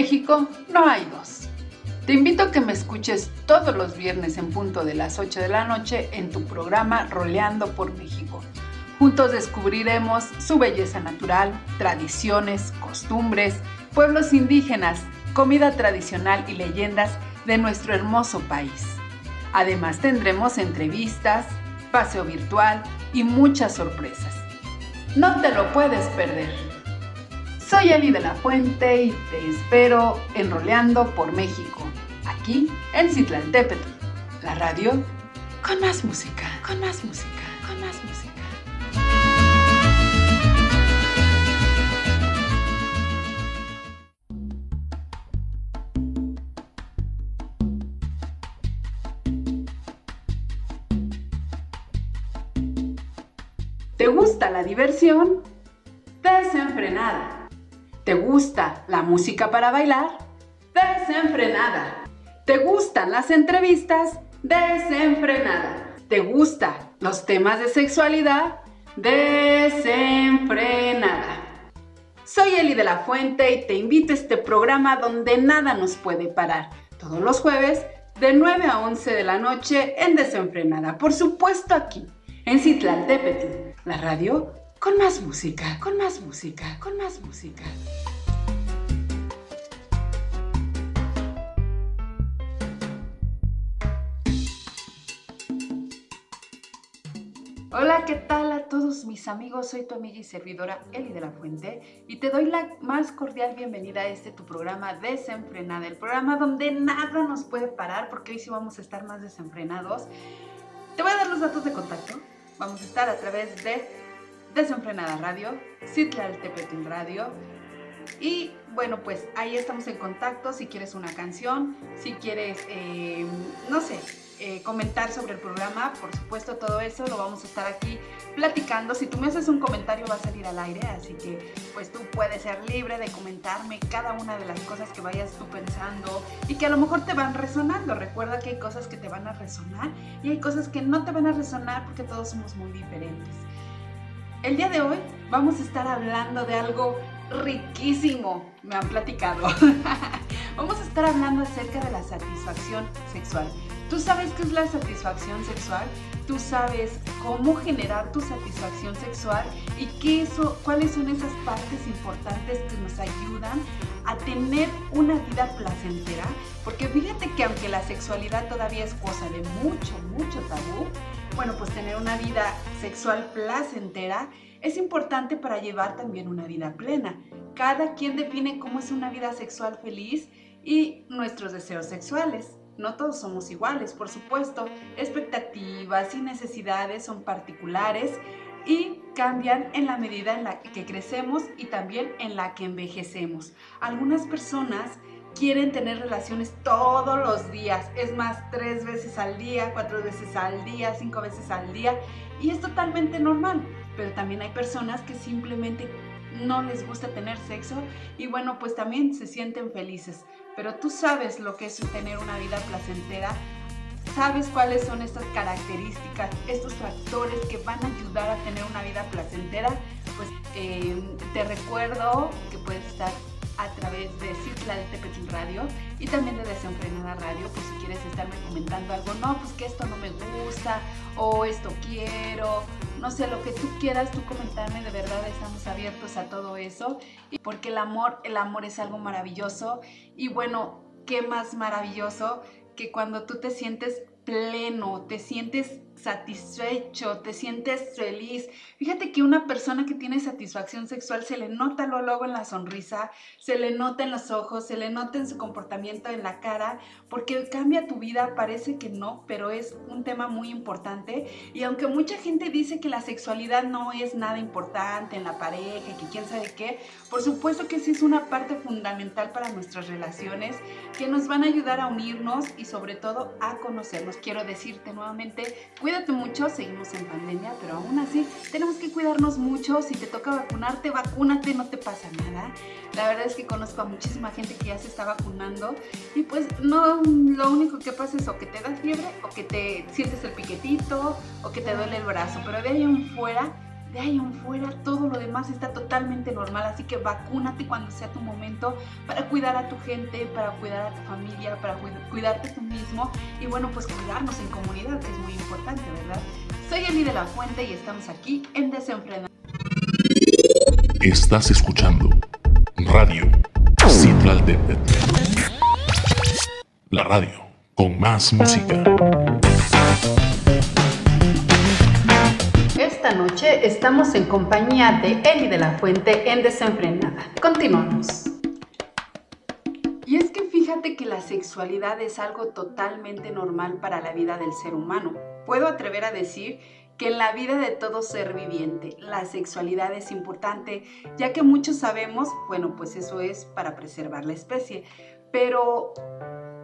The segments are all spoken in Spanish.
México no hay dos. Te invito a que me escuches todos los viernes en punto de las 8 de la noche en tu programa Roleando por México. Juntos descubriremos su belleza natural, tradiciones, costumbres, pueblos indígenas, comida tradicional y leyendas de nuestro hermoso país. Además tendremos entrevistas, paseo virtual y muchas sorpresas. No te lo puedes perder. Soy Eli de la Fuente y te espero enroleando por México, aquí en Citlantépetl, la radio con más música, con más música, con más música. ¿Te gusta la diversión? Desenfrenada. ¿Te gusta la música para bailar? Desenfrenada. ¿Te gustan las entrevistas? Desenfrenada. ¿Te gustan los temas de sexualidad? Desenfrenada. Soy Eli de la Fuente y te invito a este programa donde nada nos puede parar. Todos los jueves de 9 a 11 de la noche en Desenfrenada. Por supuesto aquí, en Citlaltépetl la radio con más música, con más música, con más música. Hola, ¿qué tal a todos mis amigos? Soy tu amiga y servidora Eli de la Fuente y te doy la más cordial bienvenida a este tu programa Desenfrenada, el programa donde nada nos puede parar porque hoy sí vamos a estar más desenfrenados. Te voy a dar los datos de contacto Vamos a estar a través de Desenfrenada Radio, Tepetl Radio. Y bueno, pues ahí estamos en contacto si quieres una canción, si quieres, eh, no sé, eh, comentar sobre el programa, por supuesto todo eso lo vamos a estar aquí platicando. Si tú me haces un comentario va a salir al aire, así que pues tú puedes ser libre de comentarme cada una de las cosas que vayas tú pensando y que a lo mejor te van resonando. Recuerda que hay cosas que te van a resonar y hay cosas que no te van a resonar porque todos somos muy diferentes. El día de hoy vamos a estar hablando de algo riquísimo, me han platicado. vamos a estar hablando acerca de la satisfacción sexual. ¿Tú sabes qué es la satisfacción sexual? ¿Tú sabes cómo generar tu satisfacción sexual? ¿Y qué eso, cuáles son esas partes importantes que nos ayudan a tener una vida placentera? Porque fíjate que aunque la sexualidad todavía es cosa de mucho, mucho tabú, bueno, pues tener una vida sexual placentera es importante para llevar también una vida plena. Cada quien define cómo es una vida sexual feliz y nuestros deseos sexuales. No todos somos iguales, por supuesto. Expectativas y necesidades son particulares y cambian en la medida en la que crecemos y también en la que envejecemos. Algunas personas quieren tener relaciones todos los días, es más, tres veces al día, cuatro veces al día, cinco veces al día, y es totalmente normal. Pero también hay personas que simplemente no les gusta tener sexo y bueno, pues también se sienten felices. Pero tú sabes lo que es tener una vida placentera, sabes cuáles son estas características, estos factores que van a ayudar a tener una vida placentera, pues eh, te recuerdo que puedes estar a través de Citla de Tepetl Radio y también de Desenfrenada Radio, por si quieres estarme comentando algo, no, pues que esto no me gusta, o esto quiero, no sé, lo que tú quieras, tú comentarme, de verdad estamos abiertos a todo eso, porque el amor, el amor es algo maravilloso, y bueno, qué más maravilloso que cuando tú te sientes pleno, te sientes satisfecho, te sientes feliz. Fíjate que una persona que tiene satisfacción sexual se le nota luego en la sonrisa, se le nota en los ojos, se le nota en su comportamiento en la cara, porque cambia tu vida, parece que no, pero es un tema muy importante. Y aunque mucha gente dice que la sexualidad no es nada importante en la pareja, que quién sabe qué, por supuesto que sí es una parte fundamental para nuestras relaciones que nos van a ayudar a unirnos y sobre todo a conocernos. Quiero decirte nuevamente, Cuídate mucho, seguimos en pandemia, pero aún así tenemos que cuidarnos mucho. Si te toca vacunarte, vacúnate, no te pasa nada. La verdad es que conozco a muchísima gente que ya se está vacunando y pues no, lo único que pasa es o que te da fiebre o que te sientes el piquetito o que te duele el brazo, pero de ahí en fuera De ahí en fuera todo lo demás está totalmente normal, así que vacúnate cuando sea tu momento para cuidar a tu gente, para cuidar a tu familia, para cuidarte tú mismo y bueno, pues cuidarnos en comunidad, que es muy importante, ¿verdad? Soy Eli de la Fuente y estamos aquí en Desenfrenado. Estás escuchando Radio Central de La radio con más música. Esta noche estamos en compañía de Eli de la Fuente en Desenfrenada. Continuamos. Fíjate que la sexualidad es algo totalmente normal para la vida del ser humano. Puedo atrever a decir que en la vida de todo ser viviente la sexualidad es importante, ya que muchos sabemos, bueno, pues eso es para preservar la especie, pero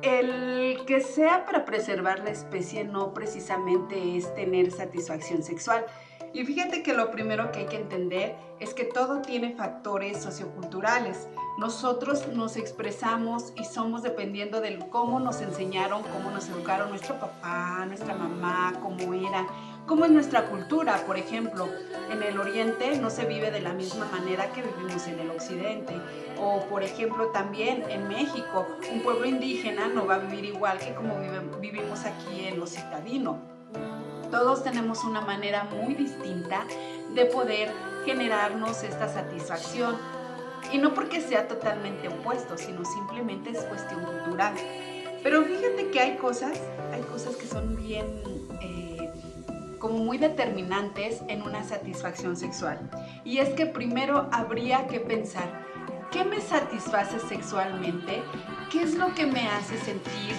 el que sea para preservar la especie no precisamente es tener satisfacción sexual. Y fíjate que lo primero que hay que entender es que todo tiene factores socioculturales. Nosotros nos expresamos y somos dependiendo de cómo nos enseñaron, cómo nos educaron nuestro papá, nuestra mamá, cómo era cómo es nuestra cultura. Por ejemplo, en el oriente no se vive de la misma manera que vivimos en el occidente. O por ejemplo también en México, un pueblo indígena no va a vivir igual que como vivimos aquí en lo citadino. Todos tenemos una manera muy distinta de poder generarnos esta satisfacción. Y no porque sea totalmente opuesto, sino simplemente es cuestión cultural. Pero fíjate que hay cosas, hay cosas que son bien como muy determinantes en una satisfacción sexual. Y es que primero habría que pensar, ¿qué me satisface sexualmente? ¿Qué es lo que me hace sentir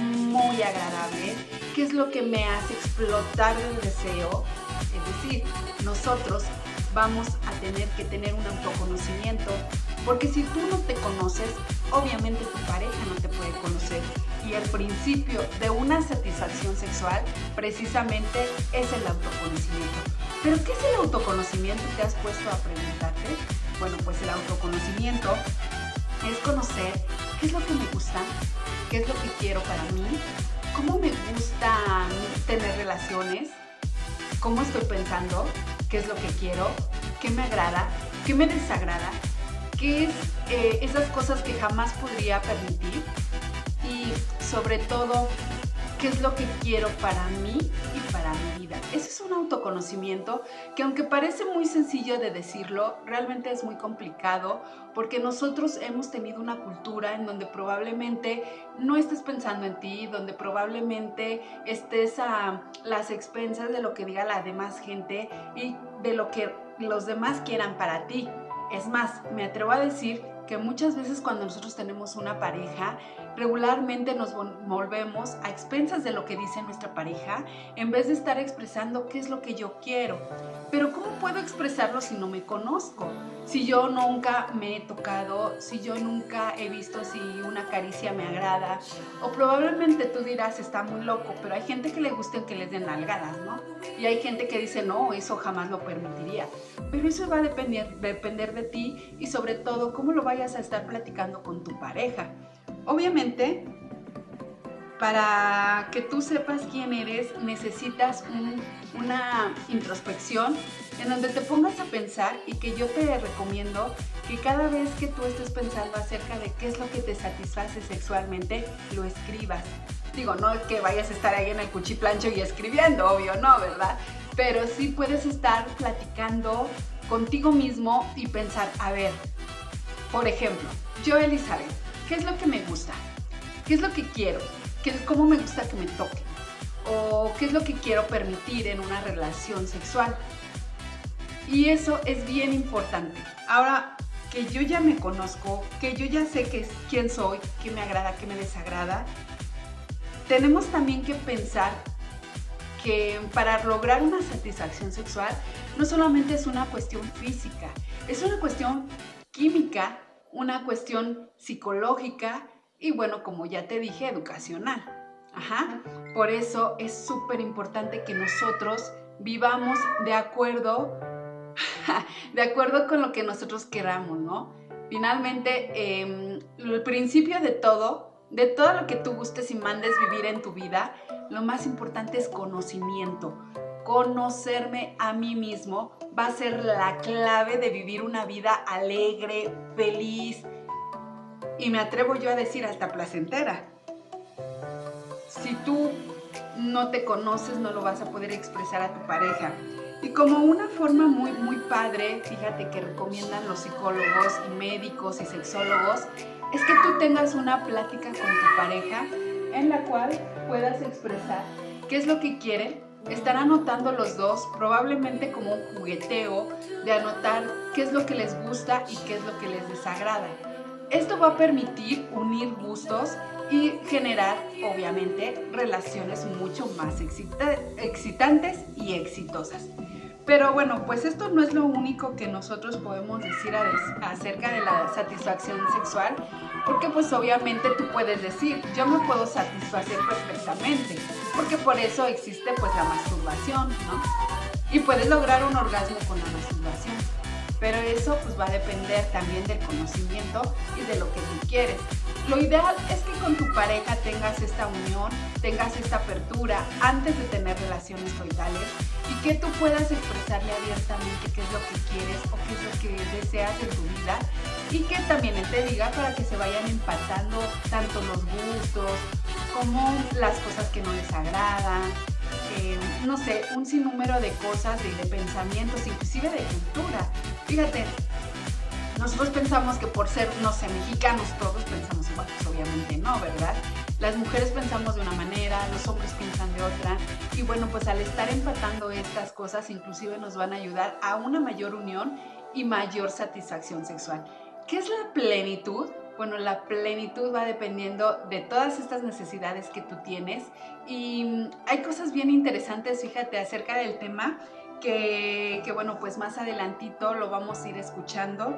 muy agradable? ¿Qué es lo que me hace explotar el deseo? Es decir, nosotros vamos a tener que tener un autoconocimiento, porque si tú no te conoces, obviamente tu pareja no te puede conocer y el principio de una satisfacción sexual precisamente es el autoconocimiento. ¿Pero qué es el autoconocimiento? ¿Te has puesto a preguntarte? Bueno, pues el autoconocimiento es conocer qué es lo que me gusta, qué es lo que quiero para mí, cómo me gusta tener relaciones, cómo estoy pensando, qué es lo que quiero, qué me agrada, qué me desagrada, qué es eh, esas cosas que jamás podría permitir y sobre todo qué es lo que quiero para mí y para mi vida. Ese es un autoconocimiento que aunque parece muy sencillo de decirlo, realmente es muy complicado porque nosotros hemos tenido una cultura en donde probablemente no estés pensando en ti, donde probablemente estés a las expensas de lo que diga la demás gente y de lo que los demás quieran para ti. Es más, me atrevo a decir que muchas veces cuando nosotros tenemos una pareja, regularmente nos volvemos a expensas de lo que dice nuestra pareja en vez de estar expresando qué es lo que yo quiero. Pero ¿cómo puedo expresarlo si no me conozco? Si yo nunca me he tocado, si yo nunca he visto si una caricia me agrada. O probablemente tú dirás, está muy loco, pero hay gente que le gusta que les den nalgadas, ¿no? Y hay gente que dice, no, eso jamás lo permitiría. Pero eso va a depender, depender de ti y sobre todo cómo lo vayas a estar platicando con tu pareja. Obviamente, para que tú sepas quién eres, necesitas una introspección en donde te pongas a pensar y que yo te recomiendo que cada vez que tú estés pensando acerca de qué es lo que te satisface sexualmente, lo escribas. Digo, no que vayas a estar ahí en el cuchiplancho y escribiendo, obvio, no, ¿verdad? Pero sí puedes estar platicando contigo mismo y pensar, a ver, por ejemplo, yo Elizabeth, ¿Qué es lo que me gusta? ¿Qué es lo que quiero? ¿Qué, ¿Cómo me gusta que me toque? ¿O qué es lo que quiero permitir en una relación sexual? Y eso es bien importante. Ahora que yo ya me conozco, que yo ya sé quién soy, qué me agrada, qué me desagrada, tenemos también que pensar que para lograr una satisfacción sexual no solamente es una cuestión física, es una cuestión química una cuestión psicológica y bueno, como ya te dije, educacional. Ajá. Por eso es súper importante que nosotros vivamos de acuerdo, de acuerdo con lo que nosotros queramos, ¿no? Finalmente, em, el principio de todo, de todo lo que tú gustes y mandes vivir en tu vida, lo más importante es conocimiento. Conocerme a mí mismo va a ser la clave de vivir una vida alegre, feliz y me atrevo yo a decir hasta placentera. Si tú no te conoces, no lo vas a poder expresar a tu pareja. Y como una forma muy, muy padre, fíjate que recomiendan los psicólogos y médicos y sexólogos, es que tú tengas una plática con tu pareja en la cual puedas expresar qué es lo que quiere, estar anotando los dos, probablemente como un jugueteo de anotar qué es lo que les gusta y qué es lo que les desagrada. Esto va a permitir unir gustos y generar, obviamente, relaciones mucho más excitantes y exitosas. Pero bueno, pues esto no es lo único que nosotros podemos decir acerca de la satisfacción sexual, porque pues obviamente tú puedes decir, yo me puedo satisfacer perfectamente, porque por eso existe pues la masturbación, ¿no? Y puedes lograr un orgasmo con la masturbación. Pero eso pues va a depender también del conocimiento y de lo que tú quieres. Lo ideal es que con tu pareja tengas esta unión, tengas esta apertura antes de tener relaciones coitales y que tú puedas expresarle abiertamente qué es lo que quieres o qué es lo que deseas en tu vida y que también él te diga para que se vayan empatando tanto los gustos como las cosas que no les agradan, eh, no sé, un sinnúmero de cosas, de, de pensamientos, inclusive de cultura. Fíjate, nosotros pensamos que por ser, no sé, mexicanos todos pensamos igual, pues obviamente no, ¿verdad? Las mujeres pensamos de una manera, los hombres piensan de otra y bueno, pues al estar empatando estas cosas inclusive nos van a ayudar a una mayor unión y mayor satisfacción sexual. ¿Qué es la plenitud? Bueno, la plenitud va dependiendo de todas estas necesidades que tú tienes y hay cosas bien interesantes, fíjate, acerca del tema que, que bueno, pues más adelantito lo vamos a ir escuchando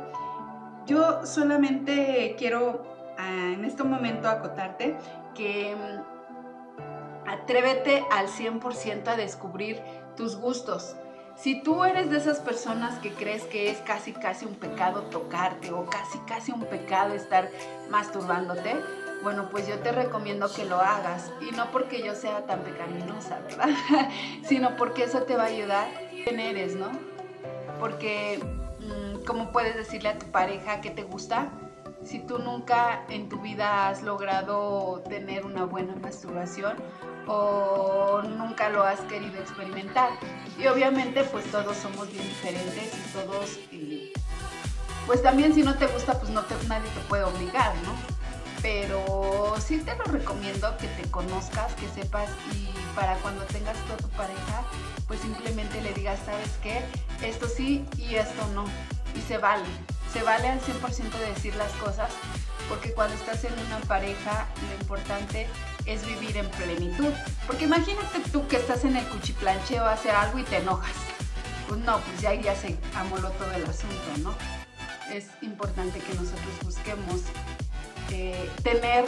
yo solamente quiero ah, en este momento acotarte que mm, atrévete al 100% a descubrir tus gustos. Si tú eres de esas personas que crees que es casi casi un pecado tocarte o casi casi un pecado estar masturbándote, bueno, pues yo te recomiendo que lo hagas. Y no porque yo sea tan pecaminosa, ¿verdad? Sino porque eso te va a ayudar. ¿Quién eres, no? Porque Mm, ¿Cómo puedes decirle a tu pareja que te gusta si tú nunca en tu vida has logrado tener una buena masturbación o nunca lo has querido experimentar? Y obviamente pues todos somos bien diferentes y todos, pues también si no te gusta pues no nadie te puede obligar, ¿no? Pero sí te lo recomiendo que te conozcas, que sepas y para cuando tengas toda tu pareja pues simplemente le digas, ¿sabes qué? Esto sí y esto no. Y se vale. Se vale al 100% de decir las cosas porque cuando estás en una pareja lo importante es vivir en plenitud. Porque imagínate tú que estás en el cuchiplancheo a hacer algo y te enojas. Pues no, pues ya, ya se amoló todo el asunto, ¿no? Es importante que nosotros busquemos eh, tener,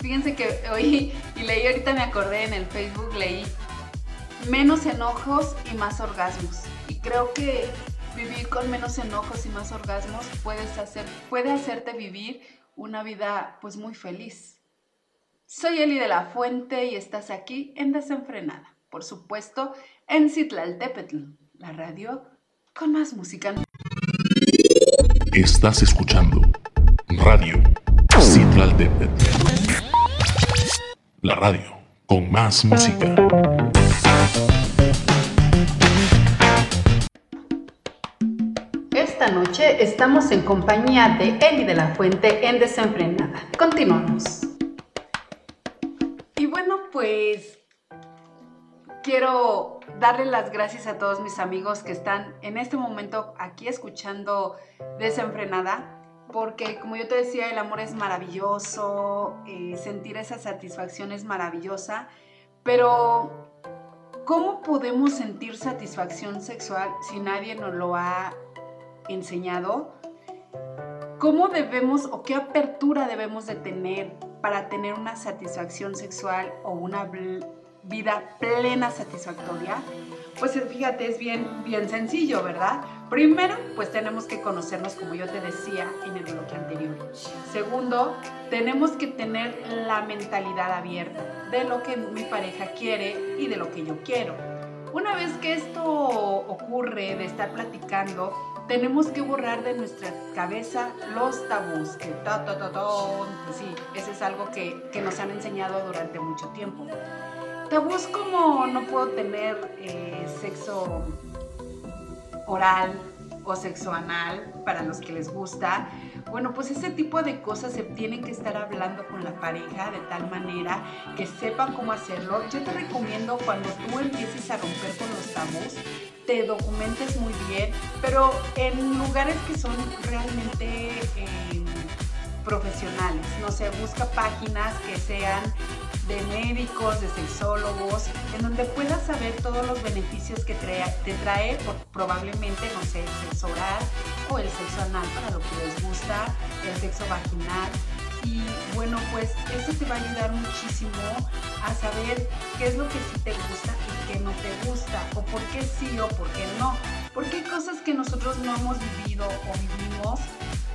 fíjense que hoy, y leí ahorita me acordé en el Facebook, leí menos enojos y más orgasmos. Y creo que vivir con menos enojos y más orgasmos puedes hacer, puede hacerte vivir una vida pues muy feliz. Soy Eli de la Fuente y estás aquí en Desenfrenada. Por supuesto, en Citlaltépetl, la radio con más música. Estás escuchando Radio Citlaltépetl. La radio con más música. Estamos en compañía de Eli de la Fuente en Desenfrenada. Continuamos. Y bueno, pues quiero darle las gracias a todos mis amigos que están en este momento aquí escuchando Desenfrenada porque como yo te decía, el amor es maravilloso, eh, sentir esa satisfacción es maravillosa, pero ¿cómo podemos sentir satisfacción sexual si nadie nos lo ha enseñado? ¿Cómo debemos o qué apertura debemos de tener para tener una satisfacción sexual o una vida plena satisfactoria? Pues fíjate, es bien, bien sencillo, ¿verdad? Primero, pues tenemos que conocernos, como yo te decía en el bloque anterior. Segundo, tenemos que tener la mentalidad abierta de lo que mi pareja quiere y de lo que yo quiero. Una vez que esto ocurre de estar platicando, tenemos que borrar de nuestra cabeza los tabús, que ta, ta, ta, pues sí, eso es algo que, que, nos han enseñado durante mucho tiempo. Tabús como no puedo tener eh, sexo oral o sexo anal para los que les gusta, bueno, pues ese tipo de cosas se tienen que estar hablando con la pareja de tal manera que sepan cómo hacerlo. Yo te recomiendo cuando tú empieces a romper con los tabús, te documentes muy bien, pero en lugares que son realmente eh, profesionales. No sé, busca páginas que sean de médicos, de sexólogos, en donde puedas saber todos los beneficios que te trae probablemente, no sé, el sexo oral o el sexo anal para lo que les gusta, el sexo vaginal. Y bueno, pues eso te va a ayudar muchísimo a saber qué es lo que sí te gusta y qué no te gusta, o por qué sí o por qué no. Porque hay cosas que nosotros no hemos vivido o vivimos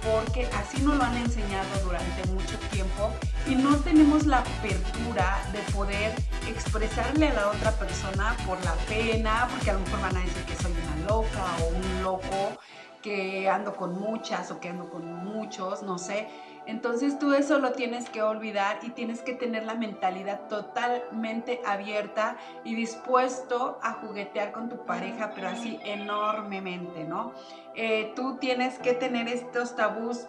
porque así nos lo han enseñado durante mucho tiempo y no tenemos la apertura de poder expresarle a la otra persona por la pena, porque a lo mejor van a decir que soy una loca o un loco, que ando con muchas o que ando con muchos, no sé. Entonces tú eso lo tienes que olvidar y tienes que tener la mentalidad totalmente abierta y dispuesto a juguetear con tu pareja, pero así enormemente, ¿no? Eh, tú tienes que tener estos tabús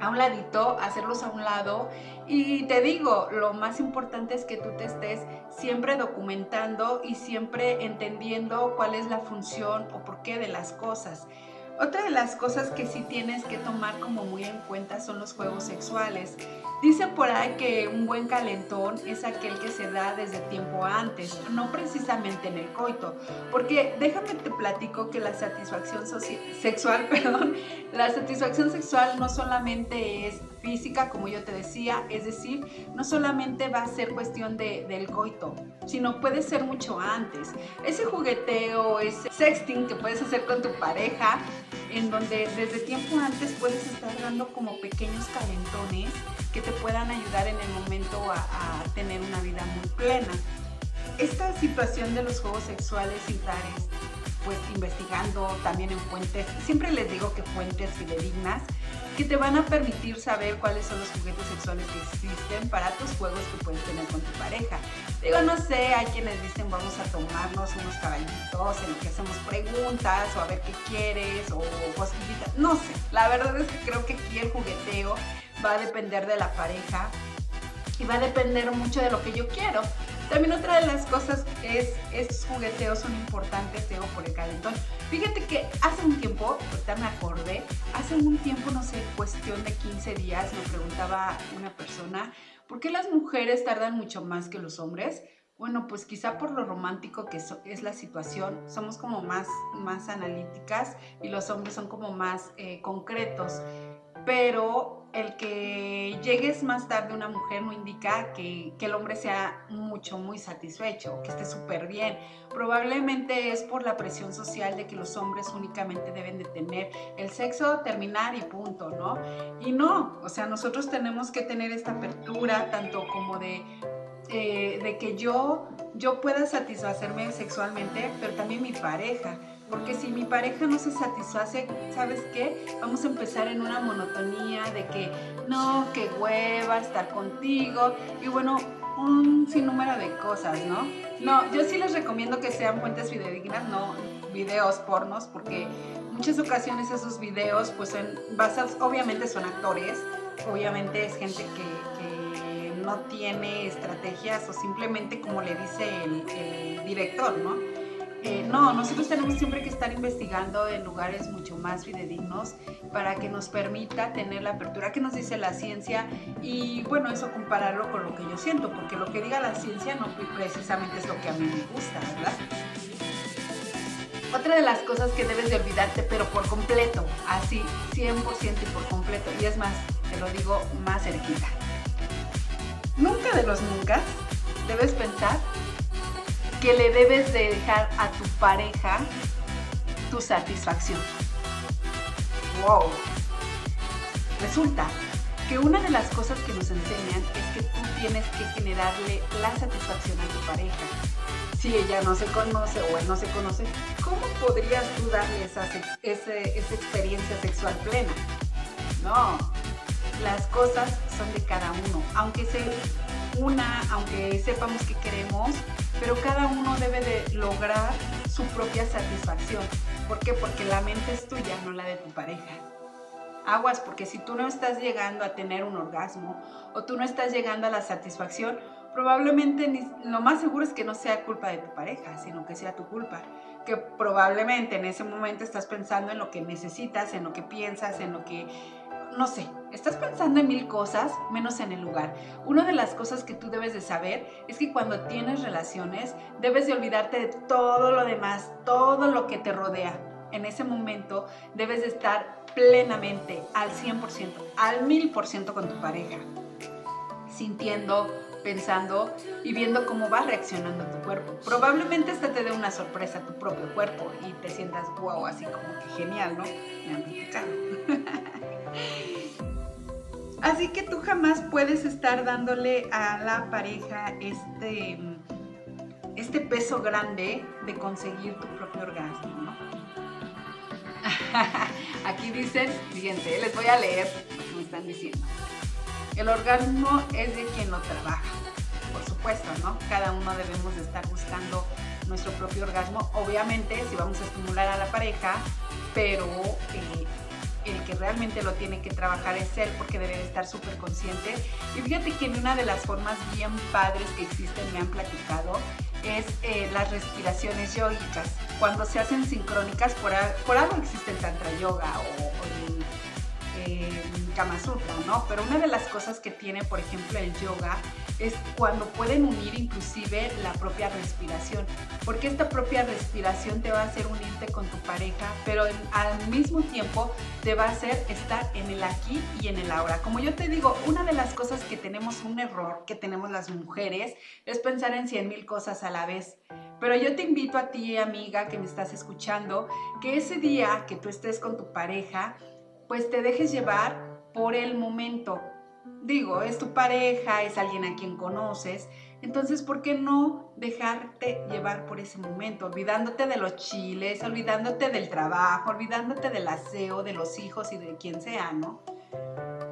a un ladito, hacerlos a un lado y te digo, lo más importante es que tú te estés siempre documentando y siempre entendiendo cuál es la función o por qué de las cosas. Otra de las cosas que sí tienes que tomar como muy en cuenta son los juegos sexuales. Dice por ahí que un buen calentón es aquel que se da desde tiempo antes, no precisamente en el coito, porque déjame te platico que la satisfacción sexual, perdón, la satisfacción sexual no solamente es física, como yo te decía, es decir, no solamente va a ser cuestión de, del coito, sino puede ser mucho antes. Ese jugueteo, ese sexting que puedes hacer con tu pareja, en donde desde tiempo antes puedes estar dando como pequeños calentones que te puedan ayudar en el momento a, tener una vida muy plena. Esta situación de los juegos sexuales y tares, pues investigando también en fuentes, siempre les digo que fuentes fidedignas, que te van a permitir saber cuáles son los juguetes sexuales que existen para tus juegos que puedes tener con tu pareja. Digo, no sé, hay quienes dicen vamos a tomarnos unos caballitos en los que hacemos preguntas o a ver qué quieres o cosquillitas, no sé. La verdad es que creo que aquí el jugueteo va a depender de la pareja y va a depender mucho de lo que yo quiero. También otra de las cosas es, estos jugueteos son importantes, tengo por el calentón. Fíjate que hace un tiempo, ahorita me acordé, hace un tiempo, no sé, cuestión de 15 días, me preguntaba una persona, ¿por qué las mujeres tardan mucho más que los hombres? Bueno, pues quizá por lo romántico que es la situación, somos como más, más analíticas y los hombres son como más eh, concretos pero el que llegues más tarde una mujer no indica que, el hombre sea mucho, muy satisfecho, que esté súper bien. Probablemente es por la presión social de que los hombres únicamente deben de tener el sexo, terminar y punto, ¿no? Y no, o sea, nosotros tenemos que tener esta apertura tanto como de eh, de que yo, yo pueda satisfacerme sexualmente, pero también mi pareja. Porque si mi pareja no se satisface, ¿sabes qué? Vamos a empezar en una monotonía de que no, que hueva estar contigo. Y bueno, un sinnúmero de cosas, ¿no? No, yo sí les recomiendo que sean fuentes fidedignas, no videos pornos, porque muchas ocasiones esos videos pues son basados, obviamente son actores, obviamente es gente que, no tiene estrategias o simplemente como le dice el director, ¿no? Eh, no, nosotros tenemos siempre que estar investigando en lugares mucho más fidedignos para que nos permita tener la apertura que nos dice la ciencia y bueno, eso compararlo con lo que yo siento, porque lo que diga la ciencia no precisamente es lo que a mí me gusta, ¿verdad? Otra de las cosas que debes de olvidarte, pero por completo, así 100% y por completo, y es más, te lo digo más cerquita. Nunca de los nunca debes pensar que le debes de dejar a tu pareja tu satisfacción. ¡Wow! Resulta que una de las cosas que nos enseñan es que tú tienes que generarle la satisfacción a tu pareja. si ella no se conoce o él no se conoce, ¿cómo podrías tú darle esa, experiencia sexual plena? No, las cosas son de cada uno, aunque se una, aunque sepamos que queremos, pero cada uno debe de lograr su propia satisfacción. ¿Por qué? Porque la mente es tuya, no la de tu pareja. Aguas, porque si tú no estás llegando a tener un orgasmo o tú no estás llegando a la satisfacción, probablemente lo más seguro es que no sea culpa de tu pareja, sino que sea tu culpa. Que probablemente en ese momento estás pensando en lo que necesitas, en lo que piensas, en lo que no sé, estás pensando en mil cosas menos en el lugar. Una de las cosas que tú debes de saber es que cuando tienes relaciones debes de olvidarte de todo lo demás, todo lo que te rodea. En ese momento debes de estar plenamente al 100%, al 1000% con tu pareja, sintiendo, pensando y viendo cómo va reaccionando tu cuerpo. Probablemente esta te dé una sorpresa a tu propio cuerpo y te sientas wow, así como que genial, ¿no? Me han Así que tú jamás puedes estar dándole a la pareja este, este peso grande de conseguir tu propio orgasmo, ¿no? Aquí dicen, fíjense, les voy a leer lo que me están diciendo. El orgasmo es de quien lo trabaja, por supuesto, ¿no? Cada uno debemos de estar buscando nuestro propio orgasmo, obviamente si vamos a estimular a la pareja, pero eh, el que realmente lo tiene que trabajar es él porque debe de estar súper consciente. Y fíjate que una de las formas bien padres que existen, me han platicado, es eh, las respiraciones yógicas. Cuando se hacen sincrónicas, por, por algo existe el Tantra Yoga o, el ¿no? Pero una de las cosas que tiene, por ejemplo, el yoga es cuando pueden unir inclusive la propia respiración, porque esta propia respiración te va a hacer unirte con tu pareja, pero al mismo tiempo te va a hacer estar en el aquí y en el ahora. Como yo te digo, una de las cosas que tenemos un error, que tenemos las mujeres, es pensar en cien mil cosas a la vez. Pero yo te invito a ti, amiga, que me estás escuchando, que ese día que tú estés con tu pareja, pues te dejes llevar por el momento, digo, es tu pareja, es alguien a quien conoces, entonces, ¿por qué no dejarte llevar por ese momento? Olvidándote de los chiles, olvidándote del trabajo, olvidándote del aseo, de los hijos y de quien sea, ¿no?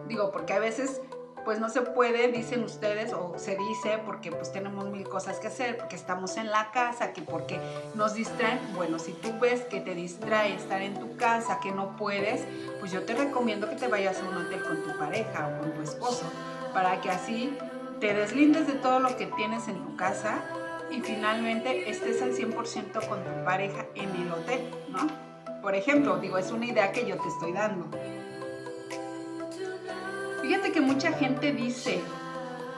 Digo, porque a veces pues no se puede, dicen ustedes, o se dice porque pues tenemos mil cosas que hacer, porque estamos en la casa, que porque nos distraen. Bueno, si tú ves que te distrae estar en tu casa, que no puedes, pues yo te recomiendo que te vayas a un hotel con tu pareja o con tu esposo, para que así te deslindes de todo lo que tienes en tu casa y finalmente estés al 100% con tu pareja en el hotel, ¿no? Por ejemplo, digo, es una idea que yo te estoy dando. Fíjate que mucha gente dice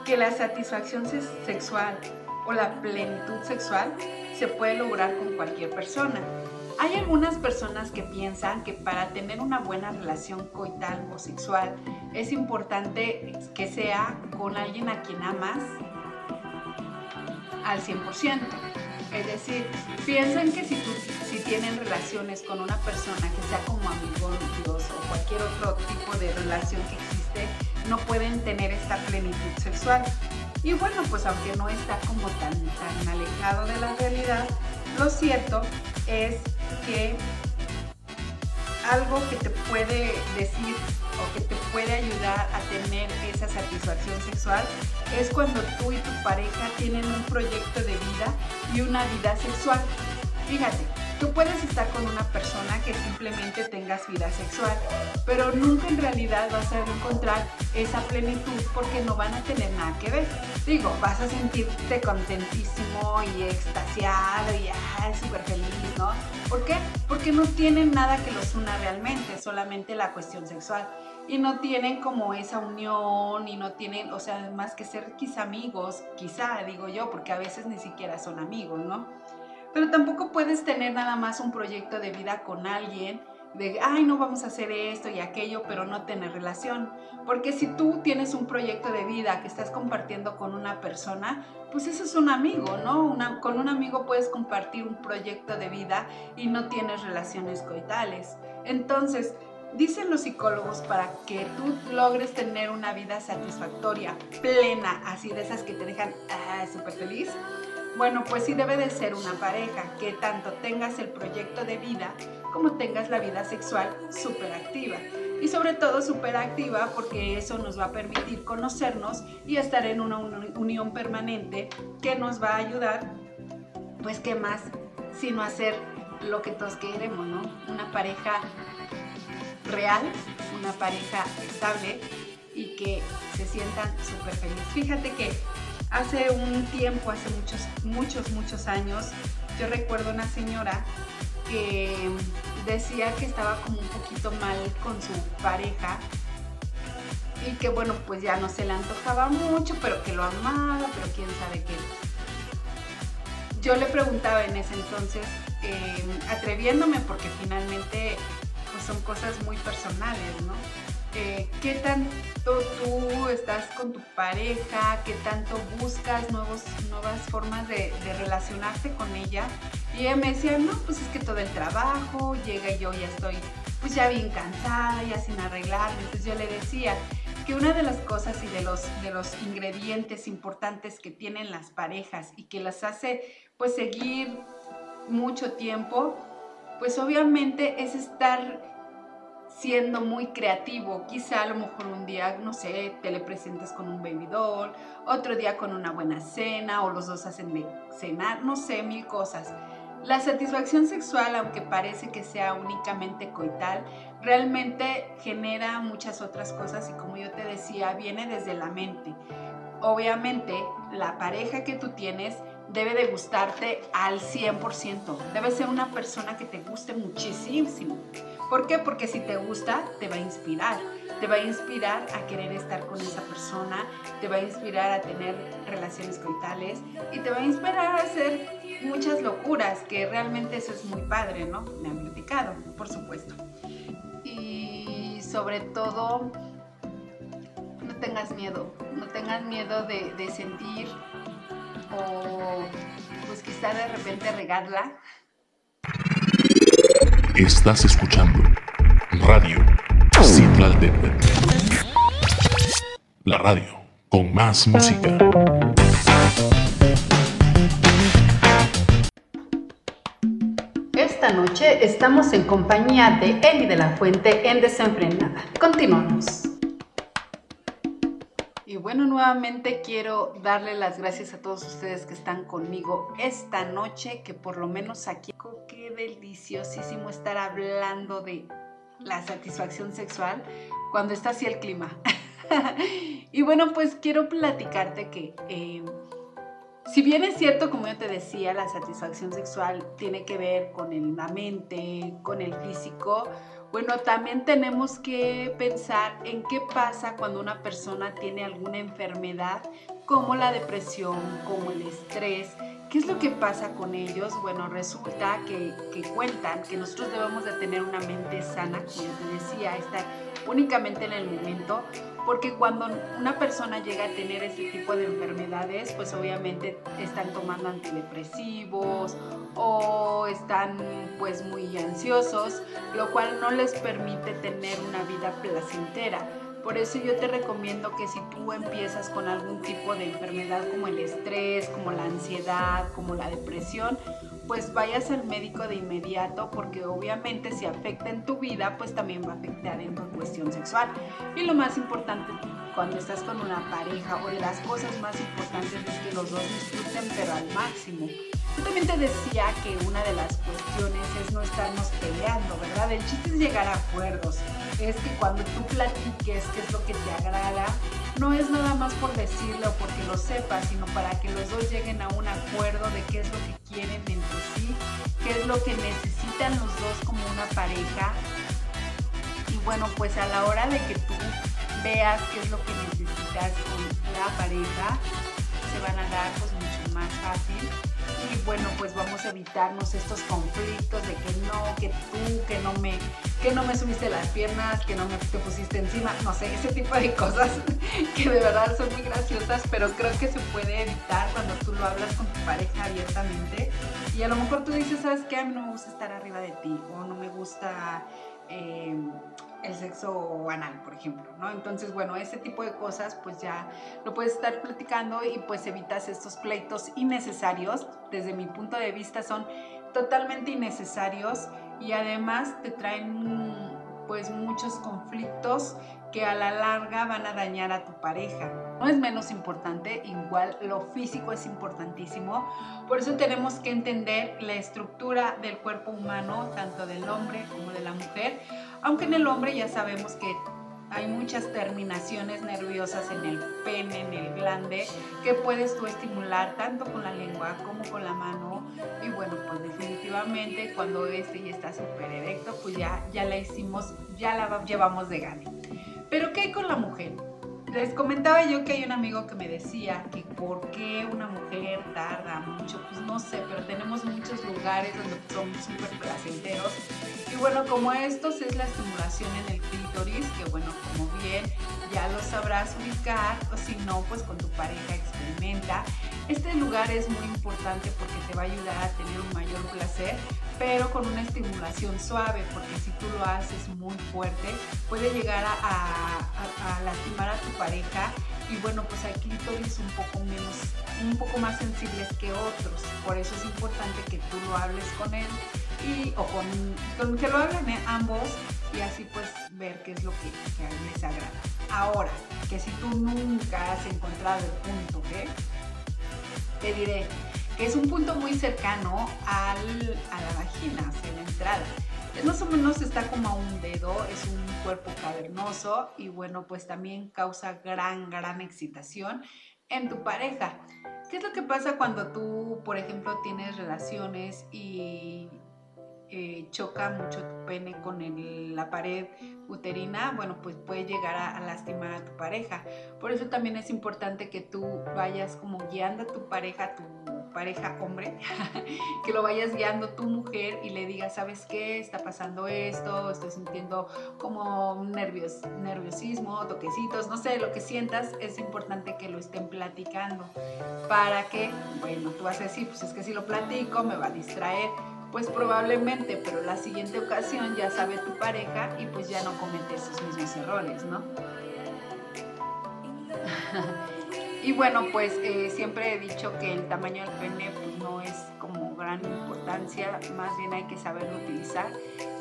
que la satisfacción sexual o la plenitud sexual se puede lograr con cualquier persona. Hay algunas personas que piensan que para tener una buena relación coital o sexual es importante que sea con alguien a quien amas al 100%. Es decir, piensan que si, tú, si tienen relaciones con una persona que sea como amigo, Dios o cualquier otro tipo de relación que existe, no pueden tener esta plenitud sexual. Y bueno, pues aunque no está como tan, tan alejado de la realidad, lo cierto es que algo que te puede decir o que te puede ayudar a tener esa satisfacción sexual es cuando tú y tu pareja tienen un proyecto de vida y una vida sexual. Fíjate, tú puedes estar con una persona que simplemente tengas vida sexual, pero nunca en realidad vas a encontrar esa plenitud porque no van a tener nada que ver. Digo, vas a sentirte contentísimo y extasiado y súper feliz, ¿no? ¿Por qué? Porque no tienen nada que los una realmente, solamente la cuestión sexual y no tienen como esa unión y no tienen, o sea, más que ser quizá amigos, quizá digo yo, porque a veces ni siquiera son amigos, ¿no? Pero tampoco puedes tener nada más un proyecto de vida con alguien de, ay, no vamos a hacer esto y aquello, pero no tener relación. Porque si tú tienes un proyecto de vida que estás compartiendo con una persona, pues eso es un amigo, ¿no? Con un amigo puedes compartir un proyecto de vida y no tienes relaciones coitales. Entonces, Dicen los psicólogos para que tú logres tener una vida satisfactoria, plena, así de esas que te dejan ah, súper feliz. Bueno, pues sí debe de ser una pareja que tanto tengas el proyecto de vida como tengas la vida sexual súper activa. Y sobre todo súper activa porque eso nos va a permitir conocernos y estar en una unión permanente que nos va a ayudar, pues qué más, sino hacer lo que todos queremos, ¿no? Una pareja real, una pareja estable y que se sientan súper felices. Fíjate que hace un tiempo, hace muchos, muchos, muchos años, yo recuerdo una señora que decía que estaba como un poquito mal con su pareja y que bueno, pues ya no se le antojaba mucho, pero que lo amaba, pero quién sabe qué. Yo le preguntaba en ese entonces, eh, atreviéndome porque finalmente pues son cosas muy personales, ¿no? Eh, ¿Qué tanto tú estás con tu pareja? ¿Qué tanto buscas nuevos, nuevas formas de, relacionarte con ella? Y ella me decía, no, pues es que todo el trabajo, llega y yo ya estoy pues ya bien cansada, ya sin arreglar. Entonces yo le decía que una de las cosas y de los, de los ingredientes importantes que tienen las parejas y que las hace pues seguir mucho tiempo, pues obviamente es estar siendo muy creativo. Quizá a lo mejor un día, no sé, te le presentas con un baby doll, otro día con una buena cena o los dos hacen de cenar, no sé, mil cosas. La satisfacción sexual, aunque parece que sea únicamente coital, realmente genera muchas otras cosas y como yo te decía, viene desde la mente. Obviamente, la pareja que tú tienes debe de gustarte al 100%. Debe ser una persona que te guste muchísimo. ¿Por qué? Porque si te gusta, te va a inspirar. Te va a inspirar a querer estar con esa persona, te va a inspirar a tener relaciones coitales y te va a inspirar a hacer muchas locuras, que realmente eso es muy padre, ¿no? Me han platicado, por supuesto. Y sobre todo, no tengas miedo, no tengas miedo de, de sentir o pues quizá de repente regarla Estás escuchando Radio Citlal La radio con más música. Esta noche estamos en compañía de Eli de la Fuente en Desenfrenada. Continuamos. Bueno, nuevamente quiero darle las gracias a todos ustedes que están conmigo esta noche, que por lo menos aquí deliciosísimo estar hablando de la satisfacción sexual cuando está así el clima. y bueno, pues quiero platicarte que eh, si bien es cierto, como yo te decía, la satisfacción sexual tiene que ver con la mente, con el físico, bueno, también tenemos que pensar en qué pasa cuando una persona tiene alguna enfermedad como la depresión, como el estrés, ¿Qué es lo que pasa con ellos? Bueno, resulta que, cuentan que nosotros debemos de tener una mente sana, como te decía, estar únicamente en el momento, porque cuando una persona llega a tener este tipo de enfermedades, pues obviamente están tomando antidepresivos o están pues muy ansiosos, lo cual no les permite tener una vida placentera. Por eso yo te recomiendo que si tú empiezas con algún tipo de enfermedad como el estrés, como la ansiedad, como la depresión, pues vayas al médico de inmediato porque obviamente si afecta en tu vida, pues también va a afectar en tu cuestión sexual. Y lo más importante cuando estás con una pareja o de las cosas más importantes es que los dos disfruten pero al máximo. Yo también te decía que una de las cuestiones es no estarnos peleando, ¿verdad? El chiste es llegar a acuerdos. Es que cuando tú platiques qué es lo que te agrada, no es nada más por decirlo o porque lo sepas, sino para que los dos lleguen a un acuerdo de qué es lo que quieren entre sí, qué es lo que necesitan los dos como una pareja. Y bueno, pues a la hora de que tú veas qué es lo que necesitas con la pareja, se van a dar pues mucho más fácil y bueno, pues vamos a evitarnos estos conflictos de que no, que tú, que no me, que no me subiste las piernas, que no me te pusiste encima, no sé, ese tipo de cosas que de verdad son muy graciosas, pero creo que se puede evitar cuando tú lo hablas con tu pareja abiertamente y a lo mejor tú dices, ¿sabes qué? A mí no me gusta estar arriba de ti o no me gusta... Eh, el sexo anal, por ejemplo, ¿no? Entonces, bueno, ese tipo de cosas, pues ya lo puedes estar platicando y pues evitas estos pleitos innecesarios. Desde mi punto de vista son totalmente innecesarios y además te traen pues muchos conflictos que a la larga van a dañar a tu pareja. No es menos importante, igual lo físico es importantísimo. Por eso tenemos que entender la estructura del cuerpo humano, tanto del hombre como de la mujer. Aunque en el hombre ya sabemos que hay muchas terminaciones nerviosas en el pene, en el glande, que puedes tú estimular tanto con la lengua como con la mano. Y bueno, pues definitivamente cuando este ya está súper erecto, pues ya, ya la hicimos, ya la llevamos de gane. Pero ¿qué hay con la mujer? Les comentaba yo que hay un amigo que me decía que por qué una mujer tarda mucho, pues no sé, pero tenemos muchos lugares donde son súper placenteros. Y bueno, como estos es la estimulación en el clítoris, que bueno, como bien ya lo sabrás ubicar, o si no, pues con tu pareja experimenta. Este lugar es muy importante porque te va a ayudar a tener un mayor placer, pero con una estimulación suave, porque si tú lo haces muy fuerte, puede llegar a, lastimar a tu pareja y bueno, pues hay clítoris un poco menos, un poco más sensibles que otros. Por eso es importante que tú lo hables con él y, o con, que lo hablen ¿eh? ambos y así pues ver qué es lo que, a él les agrada. Ahora, que si tú nunca has encontrado el punto, ¿qué? Te diré, es un punto muy cercano al, a la vagina, hacia la entrada. Más o menos está como a un dedo, es un cuerpo cavernoso y bueno, pues también causa gran, gran excitación en tu pareja. ¿Qué es lo que pasa cuando tú, por ejemplo, tienes relaciones y eh, choca mucho tu pene con la pared uterina, bueno, pues puede llegar a, lastimar a tu pareja. Por eso también es importante que tú vayas como guiando a tu pareja, tu pareja hombre, que lo vayas guiando tu mujer y le digas, ¿sabes qué? Está pasando esto, estoy sintiendo como nervios, nerviosismo, toquecitos, no sé, lo que sientas, es importante que lo estén platicando para que, bueno, tú vas a decir, pues es que si lo platico me va a distraer, pues probablemente, pero la siguiente ocasión ya sabe tu pareja y pues ya no comete esos mismos errores, ¿no? y bueno, pues eh, siempre he dicho que el tamaño del pene pues, no es como gran importancia, más bien hay que saberlo utilizar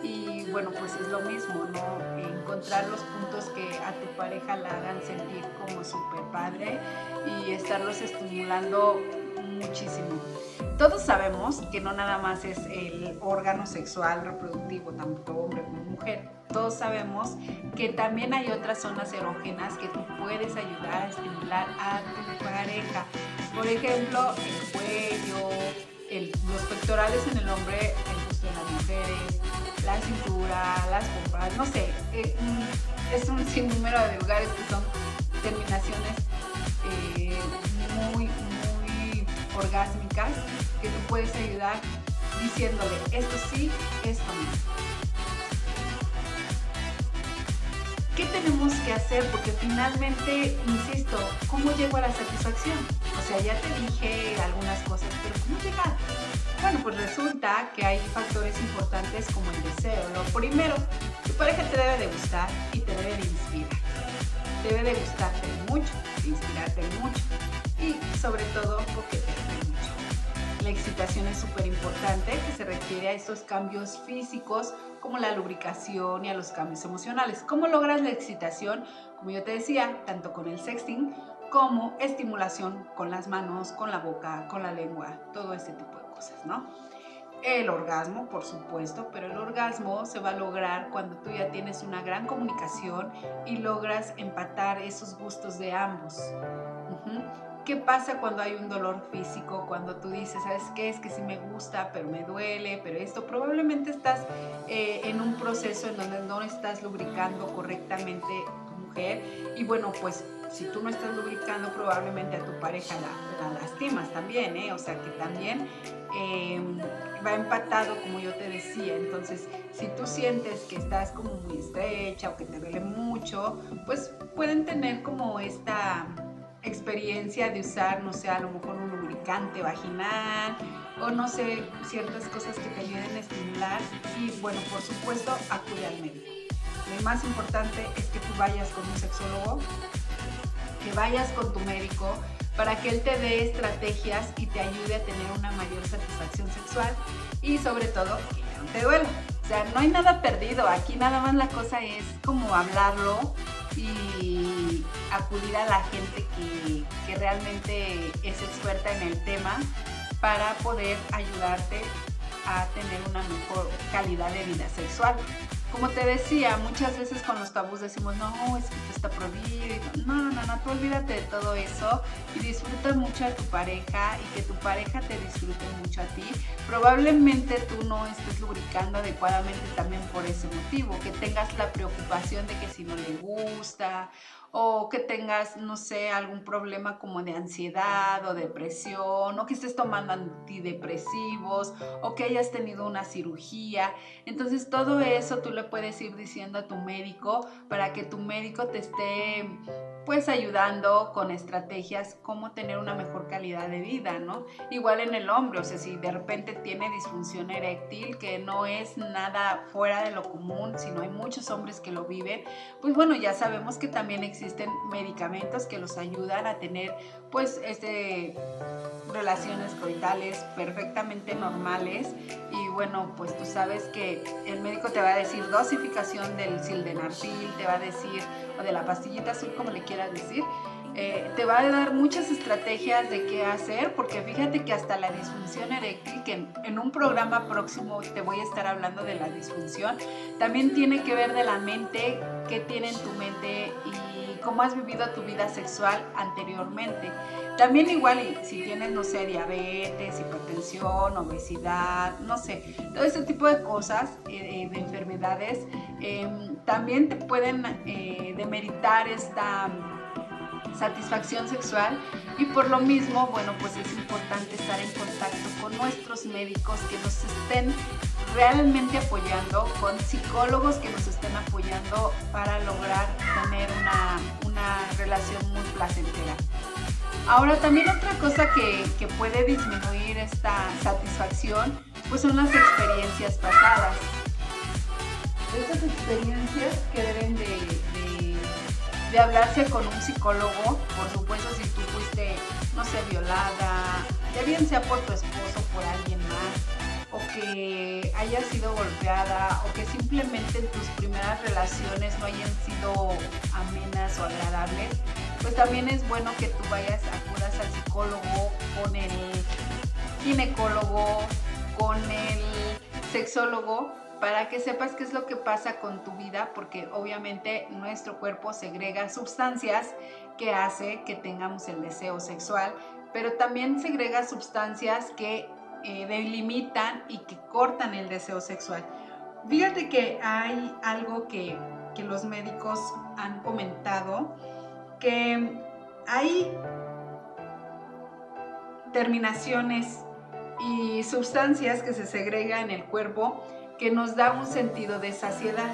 y bueno, pues es lo mismo, ¿no? Encontrar los puntos que a tu pareja la hagan sentir como súper padre y estarlos estimulando muchísimo. Todos sabemos que no nada más es el órgano sexual reproductivo, tanto hombre como mujer. Todos sabemos que también hay otras zonas erógenas que tú puedes ayudar a estimular a tu pareja. Por ejemplo, el cuello, los pectorales en el hombre, el gusto en las mujeres, la cintura, las pompas, no sé. Eh, mm, es un sinnúmero de lugares que son terminaciones eh, muy, orgásmicas que tú puedes ayudar diciéndole esto sí, esto no. ¿Qué tenemos que hacer? Porque finalmente, insisto, ¿cómo llego a la satisfacción? O sea, ya te dije algunas cosas, pero ¿cómo llegar? Bueno, pues resulta que hay factores importantes como el deseo. Lo primero, tu pareja te debe de gustar y te debe de inspirar. Debe de gustarte mucho, de inspirarte mucho y sobre todo porque te la excitación es súper importante, que se refiere a estos cambios físicos como la lubricación y a los cambios emocionales. ¿Cómo logras la excitación? Como yo te decía, tanto con el sexting como estimulación con las manos, con la boca, con la lengua, todo ese tipo de cosas, ¿no? El orgasmo, por supuesto, pero el orgasmo se va a lograr cuando tú ya tienes una gran comunicación y logras empatar esos gustos de ambos. ¿Qué pasa cuando hay un dolor físico? Cuando tú dices, ¿sabes qué? Es que sí me gusta, pero me duele, pero esto probablemente estás eh, en un proceso en donde no estás lubricando correctamente tu mujer y bueno, pues si tú no estás lubricando probablemente a tu pareja la, lastimas también, ¿eh? O sea que también em, va empatado como yo te decía. Entonces, si tú sientes que estás como muy estrecha o que te duele mucho, pues pueden tener como esta experiencia de usar, no sé, a lo mejor un lubricante vaginal o no sé, ciertas cosas que te ayuden a estimular y bueno, por supuesto, acude al médico. más importante es que tú vayas con un sexólogo, que vayas con tu médico para que él te dé estrategias y te ayude a tener una mayor satisfacción sexual y sobre todo que no te duela. O sea, no hay nada perdido, aquí nada más la cosa es como hablarlo y acudir a la gente que, que realmente es experta en el tema para poder ayudarte a tener una mejor calidad de vida sexual. Como te decía, muchas veces con los tabús decimos, no, es que te está prohibido. No, no, no, tú olvídate de todo eso y disfruta mucho a tu pareja y que tu pareja te disfrute mucho a ti. Probablemente tú no estés lubricando adecuadamente también por ese motivo, que tengas la preocupación de que si no le gusta o que tengas, no sé, algún problema como de ansiedad o depresión, o que estés tomando antidepresivos, o que hayas tenido una cirugía. Entonces todo eso tú le puedes ir diciendo a tu médico para que tu médico te esté pues ayudando con estrategias cómo tener una mejor calidad de vida, ¿no? Igual en el hombre, o sea, si de repente tiene disfunción eréctil, que no es nada fuera de lo común, sino hay muchos hombres que lo viven, pues bueno, ya sabemos que también existen medicamentos que los ayudan a tener pues este relaciones coitales perfectamente normales y bueno, pues tú sabes que el médico te va a decir dosificación del sildenafil, te va a decir, o de la pastillita azul, como le quieras decir, eh, te va a dar muchas estrategias de qué hacer, porque fíjate que hasta la disfunción eréctil, que en, un programa próximo te voy a estar hablando de la disfunción, también tiene que ver de la mente, qué tiene en tu mente y cómo has vivido tu vida sexual anteriormente. También igual si tienes, no sé, diabetes, hipertensión, obesidad, no sé, todo ese tipo de cosas, eh, de enfermedades, eh, también te pueden eh, demeritar esta satisfacción sexual y por lo mismo, bueno, pues es importante estar en contacto con nuestros médicos que nos estén realmente apoyando, con psicólogos que nos estén apoyando para lograr tener una, una relación muy placentera. Ahora también otra cosa que, que, puede disminuir esta satisfacción pues son las experiencias pasadas. Estas experiencias que deben de, de, hablarse con un psicólogo, por supuesto si tú fuiste, no sé, violada, ya bien sea por tu esposo, por alguien más, o que hayas sido golpeada, o que simplemente tus primeras relaciones no hayan sido amenas o agradables, pues también es bueno que tú vayas, acudas al psicólogo, con el ginecólogo, con el sexólogo, para que sepas qué es lo que pasa con tu vida, porque obviamente nuestro cuerpo segrega sustancias que hace que tengamos el deseo sexual, pero también segrega sustancias que eh, delimitan y que cortan el deseo sexual. Fíjate que hay algo que, que los médicos han comentado, que hay terminaciones y sustancias que se segregan en el cuerpo que nos da un sentido de saciedad.